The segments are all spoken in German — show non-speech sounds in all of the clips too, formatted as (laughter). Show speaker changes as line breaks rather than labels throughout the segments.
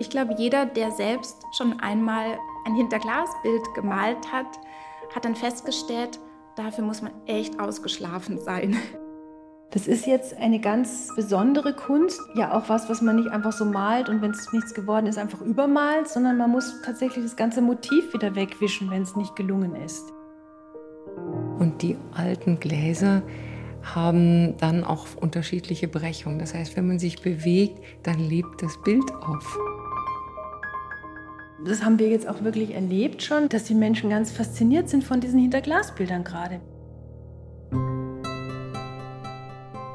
Ich glaube, jeder, der selbst schon einmal ein Hinterglasbild gemalt hat, hat dann festgestellt, dafür muss man echt ausgeschlafen sein.
Das ist jetzt eine ganz besondere Kunst, ja auch was, was man nicht einfach so malt und wenn es nichts geworden ist, einfach übermalt, sondern man muss tatsächlich das ganze Motiv wieder wegwischen, wenn es nicht gelungen ist.
Und die alten Gläser haben dann auch unterschiedliche Brechungen. Das heißt, wenn man sich bewegt, dann lebt das Bild auf.
Das haben wir jetzt auch wirklich erlebt schon, dass die Menschen ganz fasziniert sind von diesen Hinterglasbildern gerade.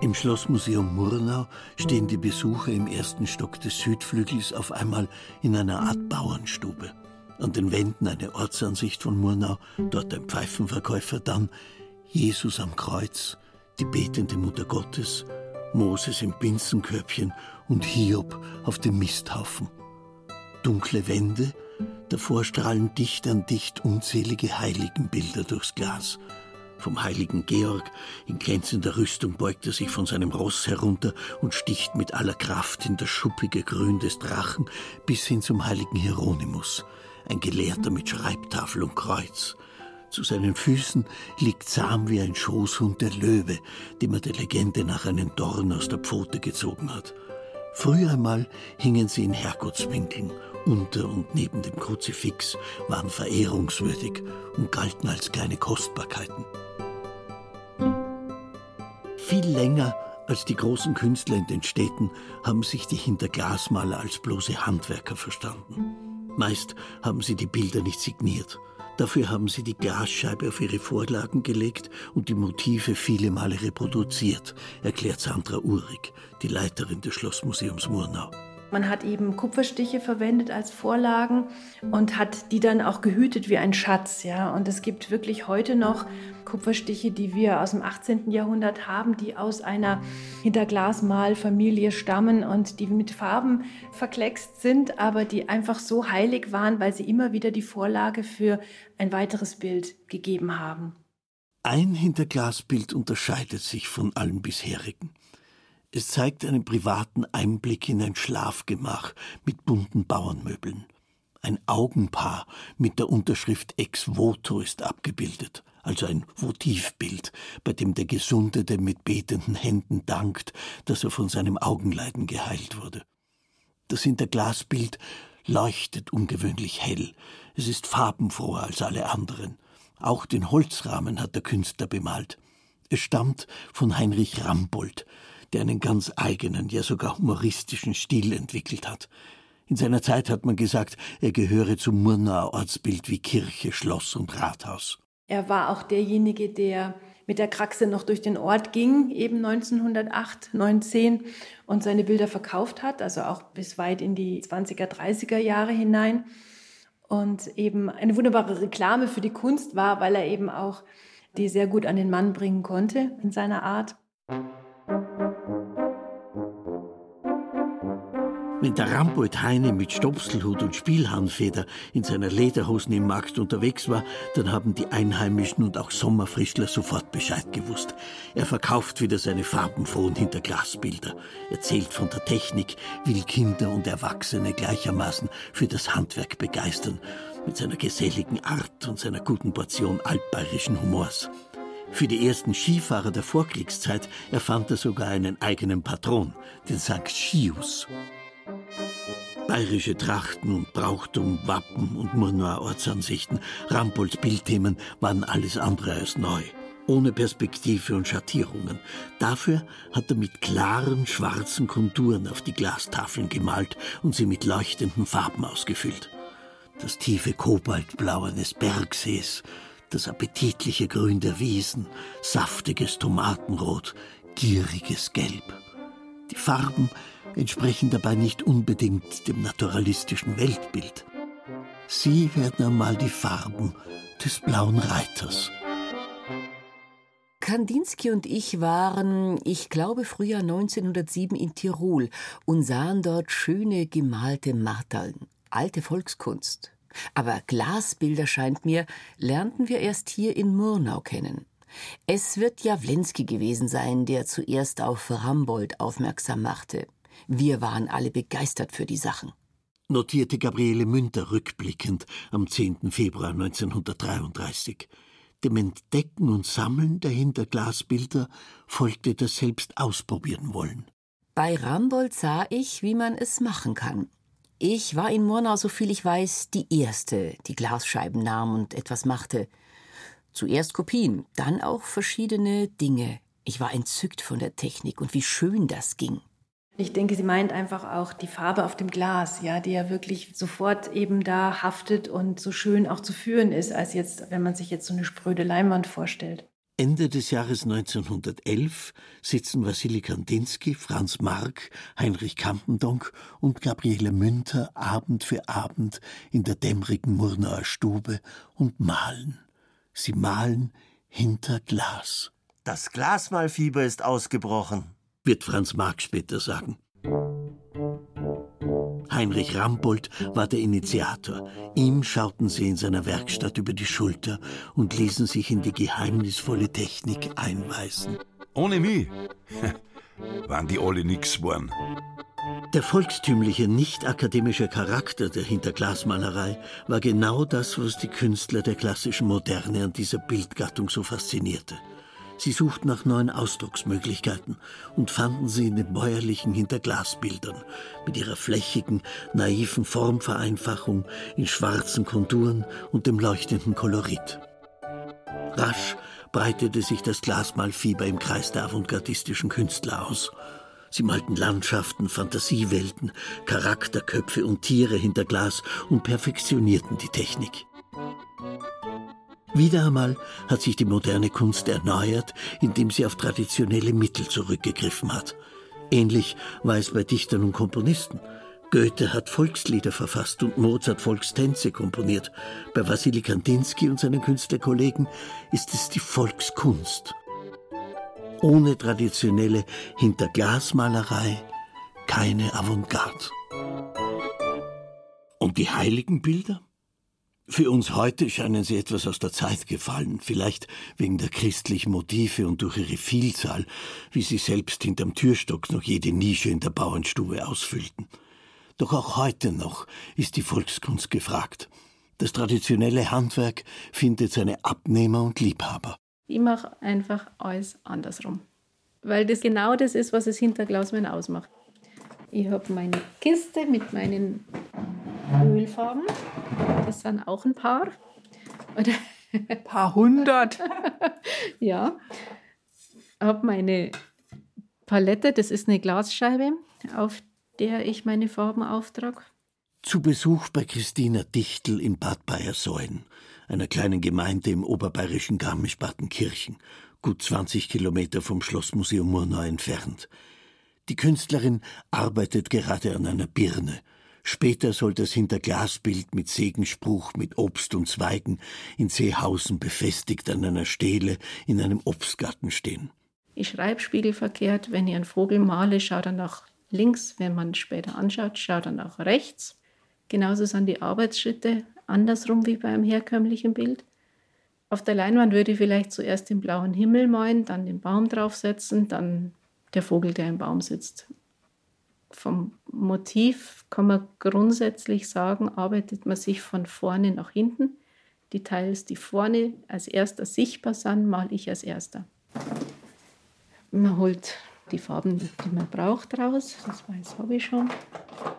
Im Schlossmuseum Murnau stehen die Besucher im ersten Stock des Südflügels auf einmal in einer Art Bauernstube. An den Wänden eine Ortsansicht von Murnau, dort ein Pfeifenverkäufer, dann Jesus am Kreuz, die betende Mutter Gottes, Moses im Binsenkörbchen und Hiob auf dem Misthaufen dunkle Wände, davor strahlen dicht an dicht unzählige Heiligenbilder durchs Glas. Vom heiligen Georg in glänzender Rüstung beugt er sich von seinem Ross herunter und sticht mit aller Kraft in das schuppige Grün des Drachen bis hin zum heiligen Hieronymus, ein Gelehrter mit Schreibtafel und Kreuz. Zu seinen Füßen liegt zahm wie ein Schoßhund der Löwe, dem er der Legende nach einen Dorn aus der Pfote gezogen hat. Früher einmal hingen sie in Herrgottswinkeln unter und neben dem Kruzifix, waren verehrungswürdig und galten als kleine Kostbarkeiten. Viel länger als die großen Künstler in den Städten haben sich die Hinterglasmaler als bloße Handwerker verstanden. Meist haben sie die Bilder nicht signiert. Dafür haben sie die Glasscheibe auf ihre Vorlagen gelegt und die Motive viele Male reproduziert, erklärt Sandra Uhrig, die Leiterin des Schlossmuseums Murnau.
Man hat eben Kupferstiche verwendet als Vorlagen und hat die dann auch gehütet wie ein Schatz. Ja? Und es gibt wirklich heute noch Kupferstiche, die wir aus dem 18. Jahrhundert haben, die aus einer Hinterglasmalfamilie stammen und die mit Farben verkleckst sind, aber die einfach so heilig waren, weil sie immer wieder die Vorlage für ein weiteres Bild gegeben haben.
Ein Hinterglasbild unterscheidet sich von allen bisherigen. Es zeigt einen privaten Einblick in ein Schlafgemach mit bunten Bauernmöbeln. Ein Augenpaar mit der Unterschrift Ex voto ist abgebildet, also ein Votivbild, bei dem der Gesunde dem mit betenden Händen dankt, dass er von seinem Augenleiden geheilt wurde. Das Hinterglasbild leuchtet ungewöhnlich hell. Es ist farbenfroher als alle anderen. Auch den Holzrahmen hat der Künstler bemalt. Es stammt von Heinrich Rambold, der einen ganz eigenen, ja sogar humoristischen Stil entwickelt hat. In seiner Zeit hat man gesagt, er gehöre zum Murnauer Ortsbild wie Kirche, Schloss und Rathaus.
Er war auch derjenige, der mit der Kraxe noch durch den Ort ging, eben 1908, 19 und seine Bilder verkauft hat, also auch bis weit in die 20er, 30er Jahre hinein. Und eben eine wunderbare Reklame für die Kunst war, weil er eben auch die sehr gut an den Mann bringen konnte in seiner Art.
Wenn der Rambold Heine mit Stopselhut und Spielhahnfeder in seiner Lederhosen im Markt unterwegs war, dann haben die Einheimischen und auch Sommerfrischler sofort Bescheid gewusst. Er verkauft wieder seine farbenfrohen Hinterglasbilder, erzählt von der Technik, will Kinder und Erwachsene gleichermaßen für das Handwerk begeistern, mit seiner geselligen Art und seiner guten Portion altbayerischen Humors. Für die ersten Skifahrer der Vorkriegszeit erfand er sogar einen eigenen Patron, den St. Schius. Bayerische Trachten und Brauchtum, Wappen und Murnauer Ortsansichten, Rampolds Bildthemen waren alles andere als neu. Ohne Perspektive und Schattierungen. Dafür hat er mit klaren schwarzen Konturen auf die Glastafeln gemalt und sie mit leuchtenden Farben ausgefüllt. Das tiefe Kobaltblau eines Bergsees, das appetitliche Grün der Wiesen, saftiges Tomatenrot, gieriges Gelb. Die Farben entsprechen dabei nicht unbedingt dem naturalistischen Weltbild. Sie werden einmal die Farben des blauen Reiters.
Kandinsky und ich waren, ich glaube, Frühjahr 1907 in Tirol und sahen dort schöne gemalte Martaln, alte Volkskunst. Aber Glasbilder, scheint mir, lernten wir erst hier in Murnau kennen. Es wird Jawlensky gewesen sein, der zuerst auf Rambold aufmerksam machte. Wir waren alle begeistert für die Sachen.
notierte Gabriele Münter rückblickend am 10. Februar 1933. Dem Entdecken und Sammeln der Hinterglasbilder folgte das selbst ausprobieren wollen.
Bei Rambold sah ich, wie man es machen kann. Ich war in Murnau, soviel ich weiß, die Erste, die Glasscheiben nahm und etwas machte. Zuerst Kopien, dann auch verschiedene Dinge. Ich war entzückt von der Technik und wie schön das ging.
Ich denke, sie meint einfach auch die Farbe auf dem Glas, ja, die ja wirklich sofort eben da haftet und so schön auch zu führen ist, als jetzt, wenn man sich jetzt so eine spröde Leinwand vorstellt.
Ende des Jahres 1911 sitzen Wassili Kandinsky, Franz Mark, Heinrich Kampendonk und Gabriele Münter Abend für Abend in der dämmerigen Murnauer Stube und malen. Sie malen hinter Glas.
Das Glasmalfieber ist ausgebrochen,
wird Franz Marx später sagen. Heinrich Rambold war der Initiator. Ihm schauten sie in seiner Werkstatt über die Schulter und ließen sich in die geheimnisvolle Technik einweisen.
Ohne mich (laughs) waren die alle nix geworden.
Der volkstümliche, nicht akademische Charakter der Hinterglasmalerei war genau das, was die Künstler der klassischen Moderne an dieser Bildgattung so faszinierte. Sie suchten nach neuen Ausdrucksmöglichkeiten und fanden sie in den bäuerlichen Hinterglasbildern mit ihrer flächigen, naiven Formvereinfachung in schwarzen Konturen und dem leuchtenden Kolorit. Rasch breitete sich das Glasmalfieber im Kreis der avantgardistischen Künstler aus. Sie malten Landschaften, Fantasiewelten, Charakterköpfe und Tiere hinter Glas und perfektionierten die Technik. Wieder einmal hat sich die moderne Kunst erneuert, indem sie auf traditionelle Mittel zurückgegriffen hat. Ähnlich war es bei Dichtern und Komponisten. Goethe hat Volkslieder verfasst und Mozart Volkstänze komponiert. Bei Wassili Kandinsky und seinen Künstlerkollegen ist es die Volkskunst. Ohne traditionelle Hinterglasmalerei keine Avantgarde. Und die heiligen Bilder? Für uns heute scheinen sie etwas aus der Zeit gefallen, vielleicht wegen der christlichen Motive und durch ihre Vielzahl, wie sie selbst hinterm Türstock noch jede Nische in der Bauernstube ausfüllten. Doch auch heute noch ist die Volkskunst gefragt. Das traditionelle Handwerk findet seine Abnehmer und Liebhaber.
Ich mache einfach alles andersrum. Weil das genau das ist, was es hinter Glaswein ausmacht. Ich habe meine Kiste mit meinen Ölfarben. Das sind auch ein paar.
Ein (laughs) paar hundert. (laughs)
ja. Ich habe meine Palette, das ist eine Glasscheibe, auf der ich meine Farben auftrage.
Zu Besuch bei Christina Dichtel in Bad Bayersäulen, einer kleinen Gemeinde im oberbayerischen Garmisch-Partenkirchen, gut 20 Kilometer vom Schlossmuseum Murnau entfernt. Die Künstlerin arbeitet gerade an einer Birne – Später soll das Hinterglasbild mit Segenspruch, mit Obst und Zweigen in Seehausen befestigt an einer Stele in einem Obstgarten stehen.
Ich schreibe spiegelverkehrt, wenn ich einen Vogel male, schaut er nach links, wenn man später anschaut, schaut er nach rechts. Genauso sind die Arbeitsschritte andersrum wie beim herkömmlichen Bild. Auf der Leinwand würde ich vielleicht zuerst den blauen Himmel malen, dann den Baum draufsetzen, dann der Vogel, der im Baum sitzt vom Motiv kann man grundsätzlich sagen, arbeitet man sich von vorne nach hinten. Die Teils, die vorne als erster sichtbar sind, male ich als erster. Man holt die Farben, die man braucht, raus. Das weiß habe ich schon.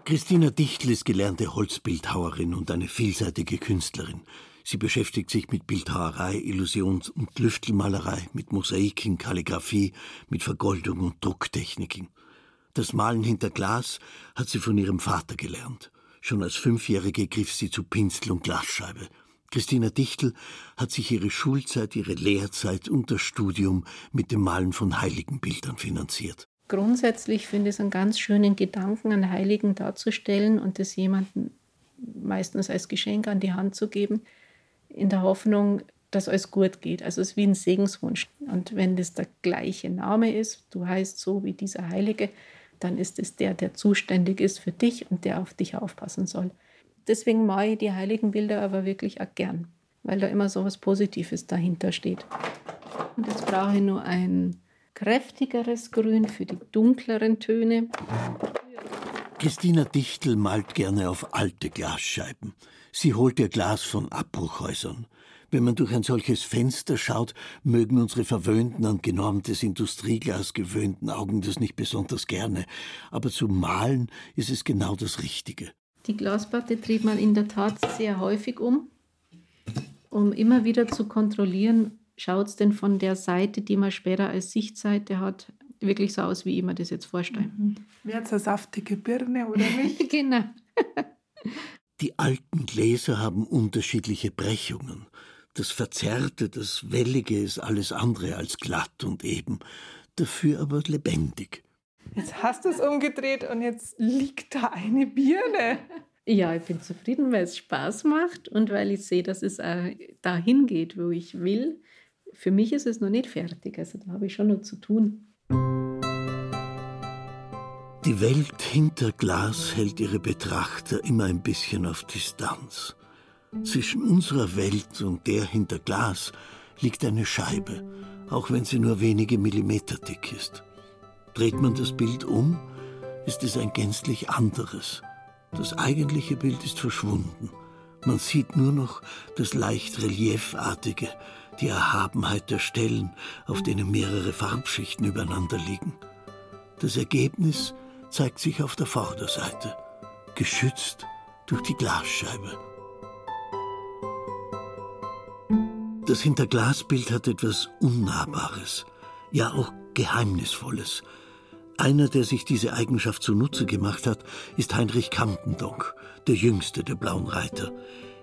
Christina Dichtl ist gelernte Holzbildhauerin und eine vielseitige Künstlerin. Sie beschäftigt sich mit Bildhauerei, Illusions- und Lüftelmalerei, mit Mosaiken, Kalligraphie, mit Vergoldung und Drucktechniken. Das Malen hinter Glas hat sie von ihrem Vater gelernt. Schon als Fünfjährige griff sie zu Pinsel und Glasscheibe. Christina Dichtel hat sich ihre Schulzeit, ihre Lehrzeit und das Studium mit dem Malen von Heiligenbildern finanziert.
Grundsätzlich finde ich es einen ganz schönen Gedanken, einen Heiligen darzustellen und es jemandem meistens als Geschenk an die Hand zu geben, in der Hoffnung, dass alles gut geht. Also es ist wie ein Segenswunsch. Und wenn das der gleiche Name ist, du heißt so wie dieser Heilige, dann ist es der, der zuständig ist für dich und der auf dich aufpassen soll. Deswegen mache ich die heiligen Bilder aber wirklich auch gern, weil da immer so was Positives dahinter steht. Und jetzt brauche ich nur ein kräftigeres Grün für die dunkleren Töne.
Christina Dichtel malt gerne auf alte Glasscheiben. Sie holt ihr Glas von Abbruchhäusern. Wenn man durch ein solches Fenster schaut, mögen unsere verwöhnten an genormtes Industrieglas gewöhnten Augen das nicht besonders gerne. Aber zum Malen ist es genau das Richtige.
Die Glasplatte dreht man in der Tat sehr häufig um, um immer wieder zu kontrollieren, schaut es denn von der Seite, die man später als Sichtseite hat, wirklich so aus, wie ich mir das jetzt vorstelle. Mhm.
Wie eine saftige Birne, oder nicht? (laughs)
genau.
Die alten Gläser haben unterschiedliche Brechungen. Das Verzerrte, das Wellige ist alles andere als glatt und eben, dafür aber lebendig.
Jetzt hast du es umgedreht und jetzt liegt da eine Birne.
Ja, ich bin zufrieden, weil es Spaß macht und weil ich sehe, dass es dahin geht, wo ich will. Für mich ist es noch nicht fertig, also da habe ich schon noch zu tun.
Die Welt hinter Glas hält ihre Betrachter immer ein bisschen auf Distanz. Zwischen unserer Welt und der hinter Glas liegt eine Scheibe, auch wenn sie nur wenige Millimeter dick ist. Dreht man das Bild um, ist es ein gänzlich anderes. Das eigentliche Bild ist verschwunden. Man sieht nur noch das leicht reliefartige, die Erhabenheit der Stellen, auf denen mehrere Farbschichten übereinander liegen. Das Ergebnis zeigt sich auf der Vorderseite, geschützt durch die Glasscheibe. Das Hinterglasbild hat etwas Unnahbares, ja auch Geheimnisvolles. Einer, der sich diese Eigenschaft zunutze gemacht hat, ist Heinrich Kampendonck, der jüngste der Blauen Reiter.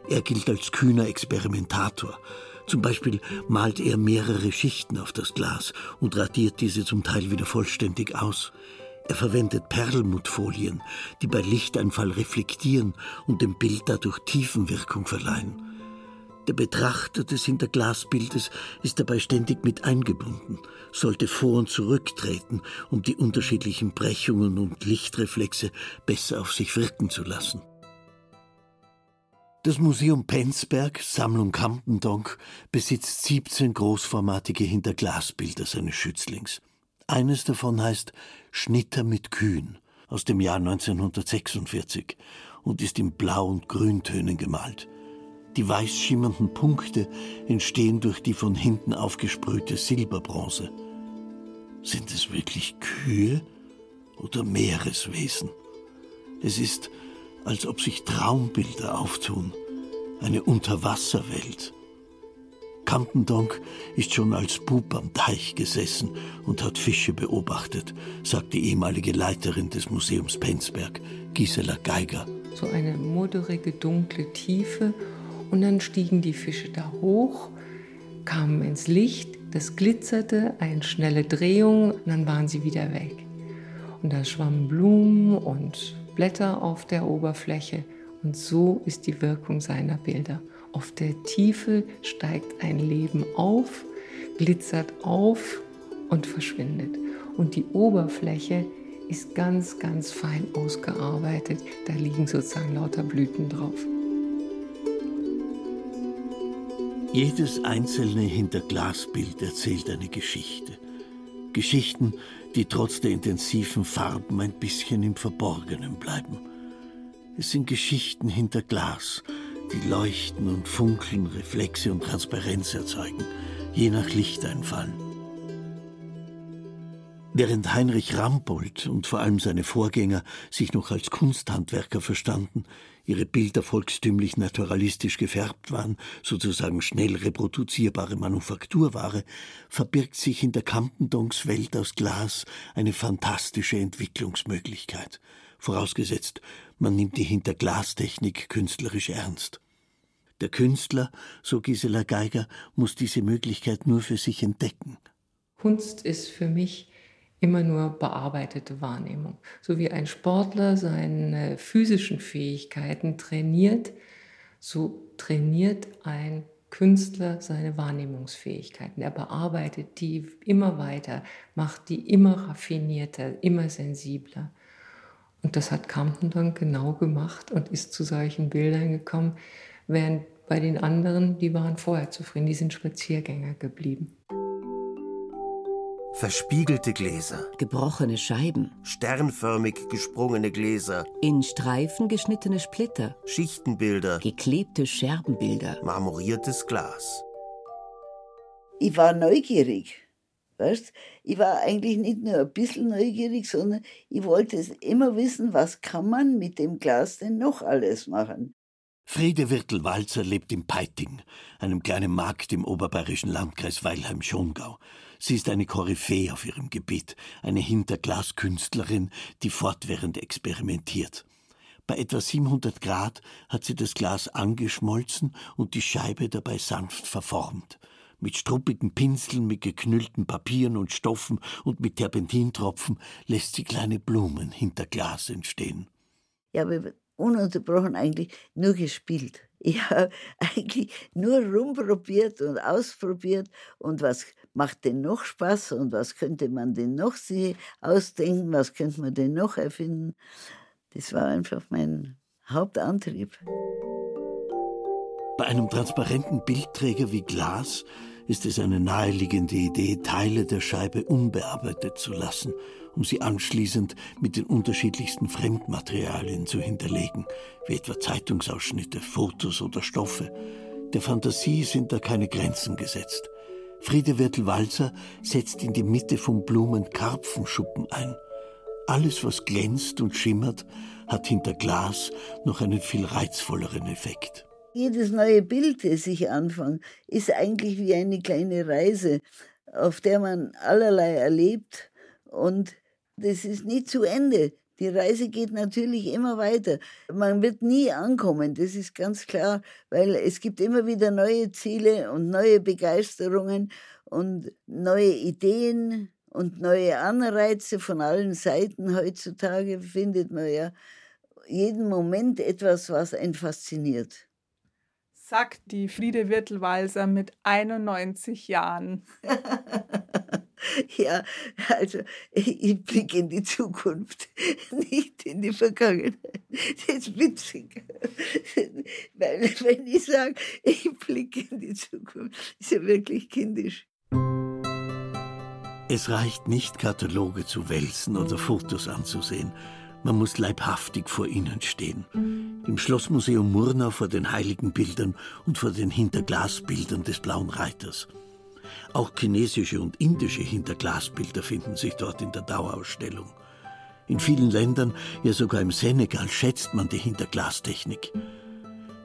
Er gilt als kühner Experimentator. Zum Beispiel malt er mehrere Schichten auf das Glas und radiert diese zum Teil wieder vollständig aus. Er verwendet Perlmuttfolien, die bei Lichteinfall reflektieren und dem Bild dadurch Tiefenwirkung verleihen. Der Betrachter des Hinterglasbildes ist dabei ständig mit eingebunden, sollte vor und zurücktreten, um die unterschiedlichen Brechungen und Lichtreflexe besser auf sich wirken zu lassen. Das Museum Penzberg, Sammlung Kampendonk, besitzt 17 großformatige Hinterglasbilder seines Schützlings. Eines davon heißt Schnitter mit Kühen aus dem Jahr 1946 und ist in Blau- und Grüntönen gemalt. Die weiß schimmernden Punkte entstehen durch die von hinten aufgesprühte Silberbronze. Sind es wirklich Kühe oder Meereswesen? Es ist, als ob sich Traumbilder auftun, eine Unterwasserwelt. Campendonk ist schon als Bub am Teich gesessen und hat Fische beobachtet, sagt die ehemalige Leiterin des Museums Penzberg, Gisela Geiger.
So eine modderige, dunkle Tiefe und dann stiegen die Fische da hoch, kamen ins Licht, das glitzerte, eine schnelle Drehung und dann waren sie wieder weg. Und da schwammen Blumen und Blätter auf der Oberfläche und so ist die Wirkung seiner Bilder. Auf der Tiefe steigt ein Leben auf, glitzert auf und verschwindet. Und die Oberfläche ist ganz, ganz fein ausgearbeitet. Da liegen sozusagen lauter Blüten drauf.
Jedes einzelne Hinterglasbild erzählt eine Geschichte. Geschichten, die trotz der intensiven Farben ein bisschen im Verborgenen bleiben. Es sind Geschichten hinter Glas, die leuchten und funkeln, Reflexe und Transparenz erzeugen, je nach Lichteinfall. Während Heinrich Rampold und vor allem seine Vorgänger sich noch als Kunsthandwerker verstanden, ihre Bilder volkstümlich naturalistisch gefärbt waren, sozusagen schnell reproduzierbare Manufakturware, verbirgt sich in der Campendonks Welt aus Glas eine fantastische Entwicklungsmöglichkeit, vorausgesetzt, man nimmt die Hinterglastechnik künstlerisch ernst. Der Künstler, so Gisela Geiger, muss diese Möglichkeit nur für sich entdecken.
Kunst ist für mich immer nur bearbeitete Wahrnehmung. So wie ein Sportler seine physischen Fähigkeiten trainiert, so trainiert ein Künstler seine Wahrnehmungsfähigkeiten. Er bearbeitet die immer weiter, macht die immer raffinierter, immer sensibler. Und das hat Campen dann genau gemacht und ist zu solchen Bildern gekommen, während bei den anderen, die waren vorher zufrieden, die sind Spaziergänger geblieben.
Verspiegelte Gläser.
Gebrochene Scheiben.
Sternförmig gesprungene Gläser.
In Streifen geschnittene Splitter.
Schichtenbilder.
Geklebte Scherbenbilder.
Marmoriertes Glas.
Ich war neugierig. Weißt? Ich war eigentlich nicht nur ein bisschen neugierig, sondern ich wollte es immer wissen, was kann man mit dem Glas denn noch alles machen.
Friede Wirtel-Walzer lebt in Peiting, einem kleinen Markt im oberbayerischen Landkreis Weilheim-Schongau. Sie ist eine Koryphäe auf ihrem Gebiet, eine Hinterglaskünstlerin, die fortwährend experimentiert. Bei etwa 700 Grad hat sie das Glas angeschmolzen und die Scheibe dabei sanft verformt. Mit struppigen Pinseln, mit geknüllten Papieren und Stoffen und mit Terpentintropfen lässt sie kleine Blumen hinter Glas entstehen.
Ich habe ununterbrochen eigentlich nur gespielt. Ich (laughs) habe eigentlich nur rumprobiert und ausprobiert und was macht denn noch Spaß und was könnte man denn noch sich ausdenken, was könnte man denn noch erfinden. Das war einfach mein Hauptantrieb.
Bei einem transparenten Bildträger wie Glas ist es eine naheliegende Idee, Teile der Scheibe unbearbeitet zu lassen, um sie anschließend mit den unterschiedlichsten Fremdmaterialien zu hinterlegen, wie etwa Zeitungsausschnitte, Fotos oder Stoffe. Der Fantasie sind da keine Grenzen gesetzt. Friede Wirtel-Walzer setzt in die Mitte von Blumen Karpfenschuppen ein. Alles, was glänzt und schimmert, hat hinter Glas noch einen viel reizvolleren Effekt.
Jedes neue Bild, das ich anfange, ist eigentlich wie eine kleine Reise, auf der man allerlei erlebt und das ist nie zu Ende. Die Reise geht natürlich immer weiter. Man wird nie ankommen, das ist ganz klar, weil es gibt immer wieder neue Ziele und neue Begeisterungen und neue Ideen und neue Anreize von allen Seiten. Heutzutage findet man ja jeden Moment etwas, was einen fasziniert
sagt die Friede Wirtelwalser mit 91 Jahren. (laughs)
ja, also ich blicke in die Zukunft, nicht in die Vergangenheit. Das ist witzig. Weil wenn ich sage, ich blicke in die Zukunft, ist ja wirklich kindisch.
Es reicht nicht, Kataloge zu wälzen oder Fotos anzusehen. Man muss leibhaftig vor ihnen stehen. Im Schlossmuseum Murnau vor den heiligen Bildern und vor den Hinterglasbildern des Blauen Reiters. Auch chinesische und indische Hinterglasbilder finden sich dort in der Dauerausstellung. In vielen Ländern, ja sogar im Senegal, schätzt man die Hinterglastechnik.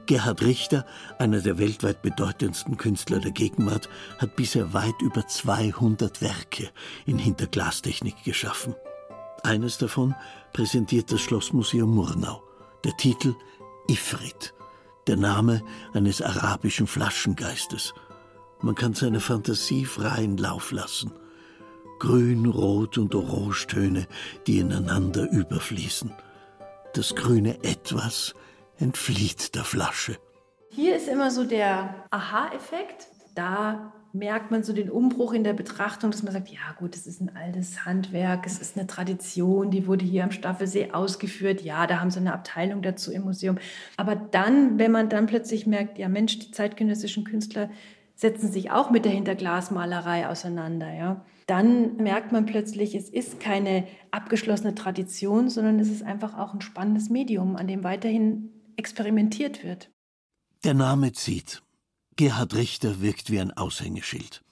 Gerhard Richter, einer der weltweit bedeutendsten Künstler der Gegenwart, hat bisher weit über 200 Werke in Hinterglastechnik geschaffen. Eines davon präsentiert das Schlossmuseum Murnau. Der Titel Ifrit, der Name eines arabischen Flaschengeistes. Man kann seine Fantasie freien Lauf lassen. Grün, Rot und Orangetöne, die ineinander überfließen. Das grüne Etwas entflieht der Flasche.
Hier ist immer so der Aha-Effekt. Da merkt man so den Umbruch in der Betrachtung, dass man sagt, ja gut, es ist ein altes Handwerk, es ist eine Tradition, die wurde hier am Staffelsee ausgeführt. Ja, da haben sie eine Abteilung dazu im Museum. Aber dann, wenn man dann plötzlich merkt, ja Mensch, die zeitgenössischen Künstler setzen sich auch mit der Hinterglasmalerei auseinander, ja, dann merkt man plötzlich, es ist keine abgeschlossene Tradition, sondern es ist einfach auch ein spannendes Medium, an dem weiterhin experimentiert wird.
Der Name zieht. Gerhard Richter wirkt wie ein Aushängeschild.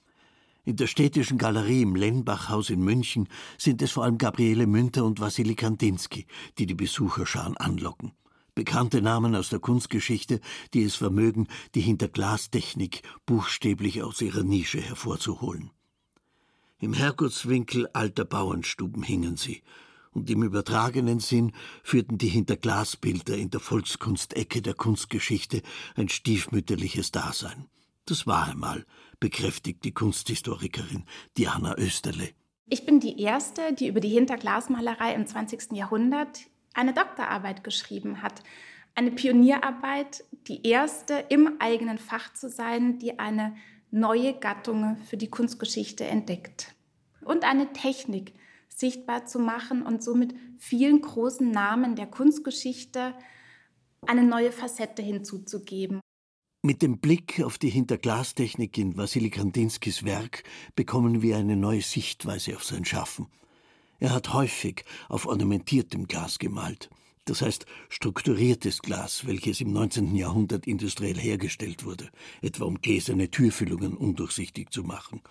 In der städtischen Galerie im Lenbachhaus in München sind es vor allem Gabriele Münter und Wassili Kandinsky, die die Besucherscharen anlocken. Bekannte Namen aus der Kunstgeschichte, die es vermögen, die Hinterglastechnik buchstäblich aus ihrer Nische hervorzuholen. Im Herrgottswinkel alter Bauernstuben hingen sie, und im übertragenen Sinn führten die Hinterglasbilder in der Volkskunstecke der Kunstgeschichte ein stiefmütterliches Dasein. Das war einmal, bekräftigt die Kunsthistorikerin Diana Österle.
Ich bin die Erste, die über die Hinterglasmalerei im 20. Jahrhundert eine Doktorarbeit geschrieben hat. Eine Pionierarbeit, die erste im eigenen Fach zu sein, die eine neue Gattung für die Kunstgeschichte entdeckt. Und eine Technik, sichtbar zu machen und somit vielen großen Namen der Kunstgeschichte eine neue Facette hinzuzugeben.
Mit dem Blick auf die Hinterglastechnik in Wassily Kandinskis Werk bekommen wir eine neue Sichtweise auf sein Schaffen. Er hat häufig auf ornamentiertem Glas gemalt, das heißt strukturiertes Glas, welches im 19. Jahrhundert industriell hergestellt wurde, etwa um gläserne Türfüllungen undurchsichtig zu machen.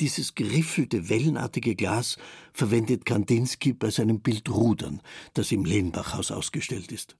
Dieses geriffelte, wellenartige Glas verwendet Kandinsky bei seinem Bild Rudern, das im Lehnbachhaus ausgestellt ist.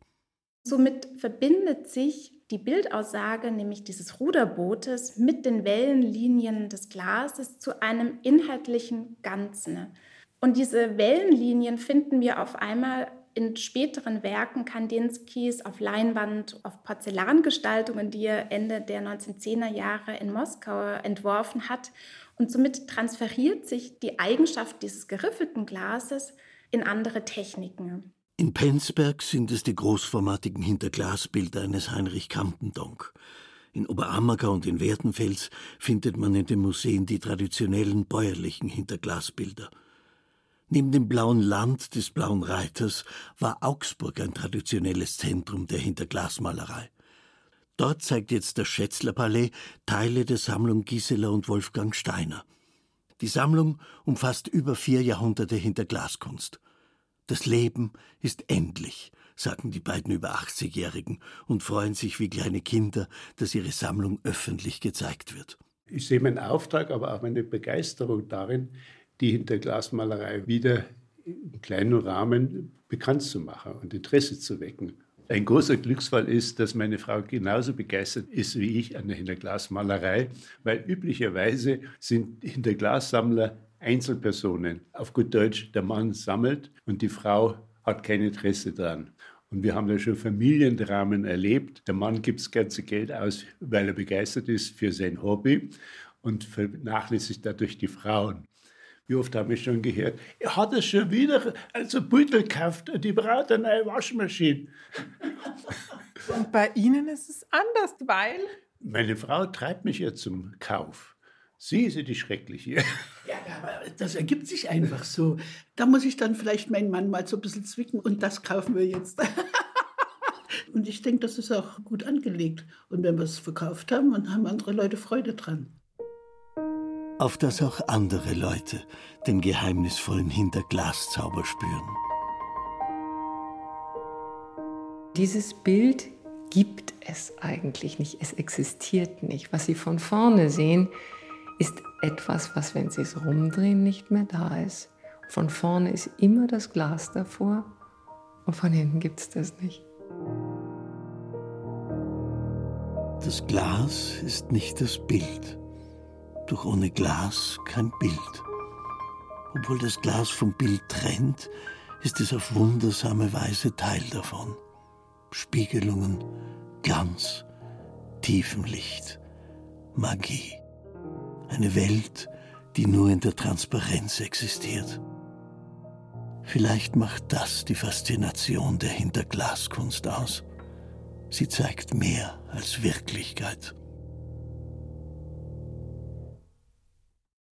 Somit verbindet sich die Bildaussage, nämlich dieses Ruderbootes, mit den Wellenlinien des Glases zu einem inhaltlichen Ganzen. Und diese Wellenlinien finden wir auf einmal in späteren Werken Kandinskis auf Leinwand, auf Porzellangestaltungen, die er Ende der 1910er Jahre in Moskau entworfen hat. Und somit transferiert sich die Eigenschaft dieses geriffelten Glases in andere Techniken.
In Penzberg sind es die großformatigen Hinterglasbilder eines Heinrich Kampendonck. In Oberammergau und in Werdenfels findet man in den Museen die traditionellen bäuerlichen Hinterglasbilder. Neben dem blauen Land des blauen Reiters war Augsburg ein traditionelles Zentrum der Hinterglasmalerei. Dort zeigt jetzt das Schätzlerpalais Teile der Sammlung Gisela und Wolfgang Steiner. Die Sammlung umfasst über vier Jahrhunderte Hinterglaskunst. Das Leben ist endlich, sagen die beiden über 80-Jährigen und freuen sich wie kleine Kinder, dass ihre Sammlung öffentlich gezeigt wird.
Ich sehe meinen Auftrag, aber auch meine Begeisterung darin, die Hinterglasmalerei wieder im kleinen Rahmen bekannt zu machen und Interesse zu wecken. Ein großer Glücksfall ist, dass meine Frau genauso begeistert ist wie ich an der Hinterglasmalerei, weil üblicherweise sind Hinterglassammler Einzelpersonen. Auf gut Deutsch, der Mann sammelt und die Frau hat kein Interesse daran. Und wir haben da schon Familiendramen erlebt. Der Mann gibt das ganze Geld aus, weil er begeistert ist für sein Hobby und vernachlässigt dadurch die Frauen. Wie oft habe ich schon gehört, er hat es schon wieder also Beutel gekauft die braucht eine neue Waschmaschine.
Und bei Ihnen ist es anders, weil?
Meine Frau treibt mich ja zum Kauf. Sie ist ja die Schreckliche.
Ja, aber das ergibt sich einfach so. Da muss ich dann vielleicht meinen Mann mal so ein bisschen zwicken und das kaufen wir jetzt. (laughs) und ich denke, das ist auch gut angelegt. Und wenn wir es verkauft haben, dann haben andere Leute Freude dran.
Auf dass auch andere Leute den geheimnisvollen Hinterglaszauber spüren.
Dieses Bild gibt es eigentlich nicht. Es existiert nicht. Was Sie von vorne sehen, ist etwas, was, wenn Sie es rumdrehen, nicht mehr da ist. Von vorne ist immer das Glas davor und von hinten gibt es das nicht.
Das Glas ist nicht das Bild, doch ohne Glas kein Bild. Obwohl das Glas vom Bild trennt, ist es auf wundersame Weise Teil davon. Spiegelungen, Glanz, Tiefenlicht, Magie. Eine Welt, die nur in der Transparenz existiert. Vielleicht macht das die Faszination der Hinterglaskunst aus. Sie zeigt mehr als Wirklichkeit.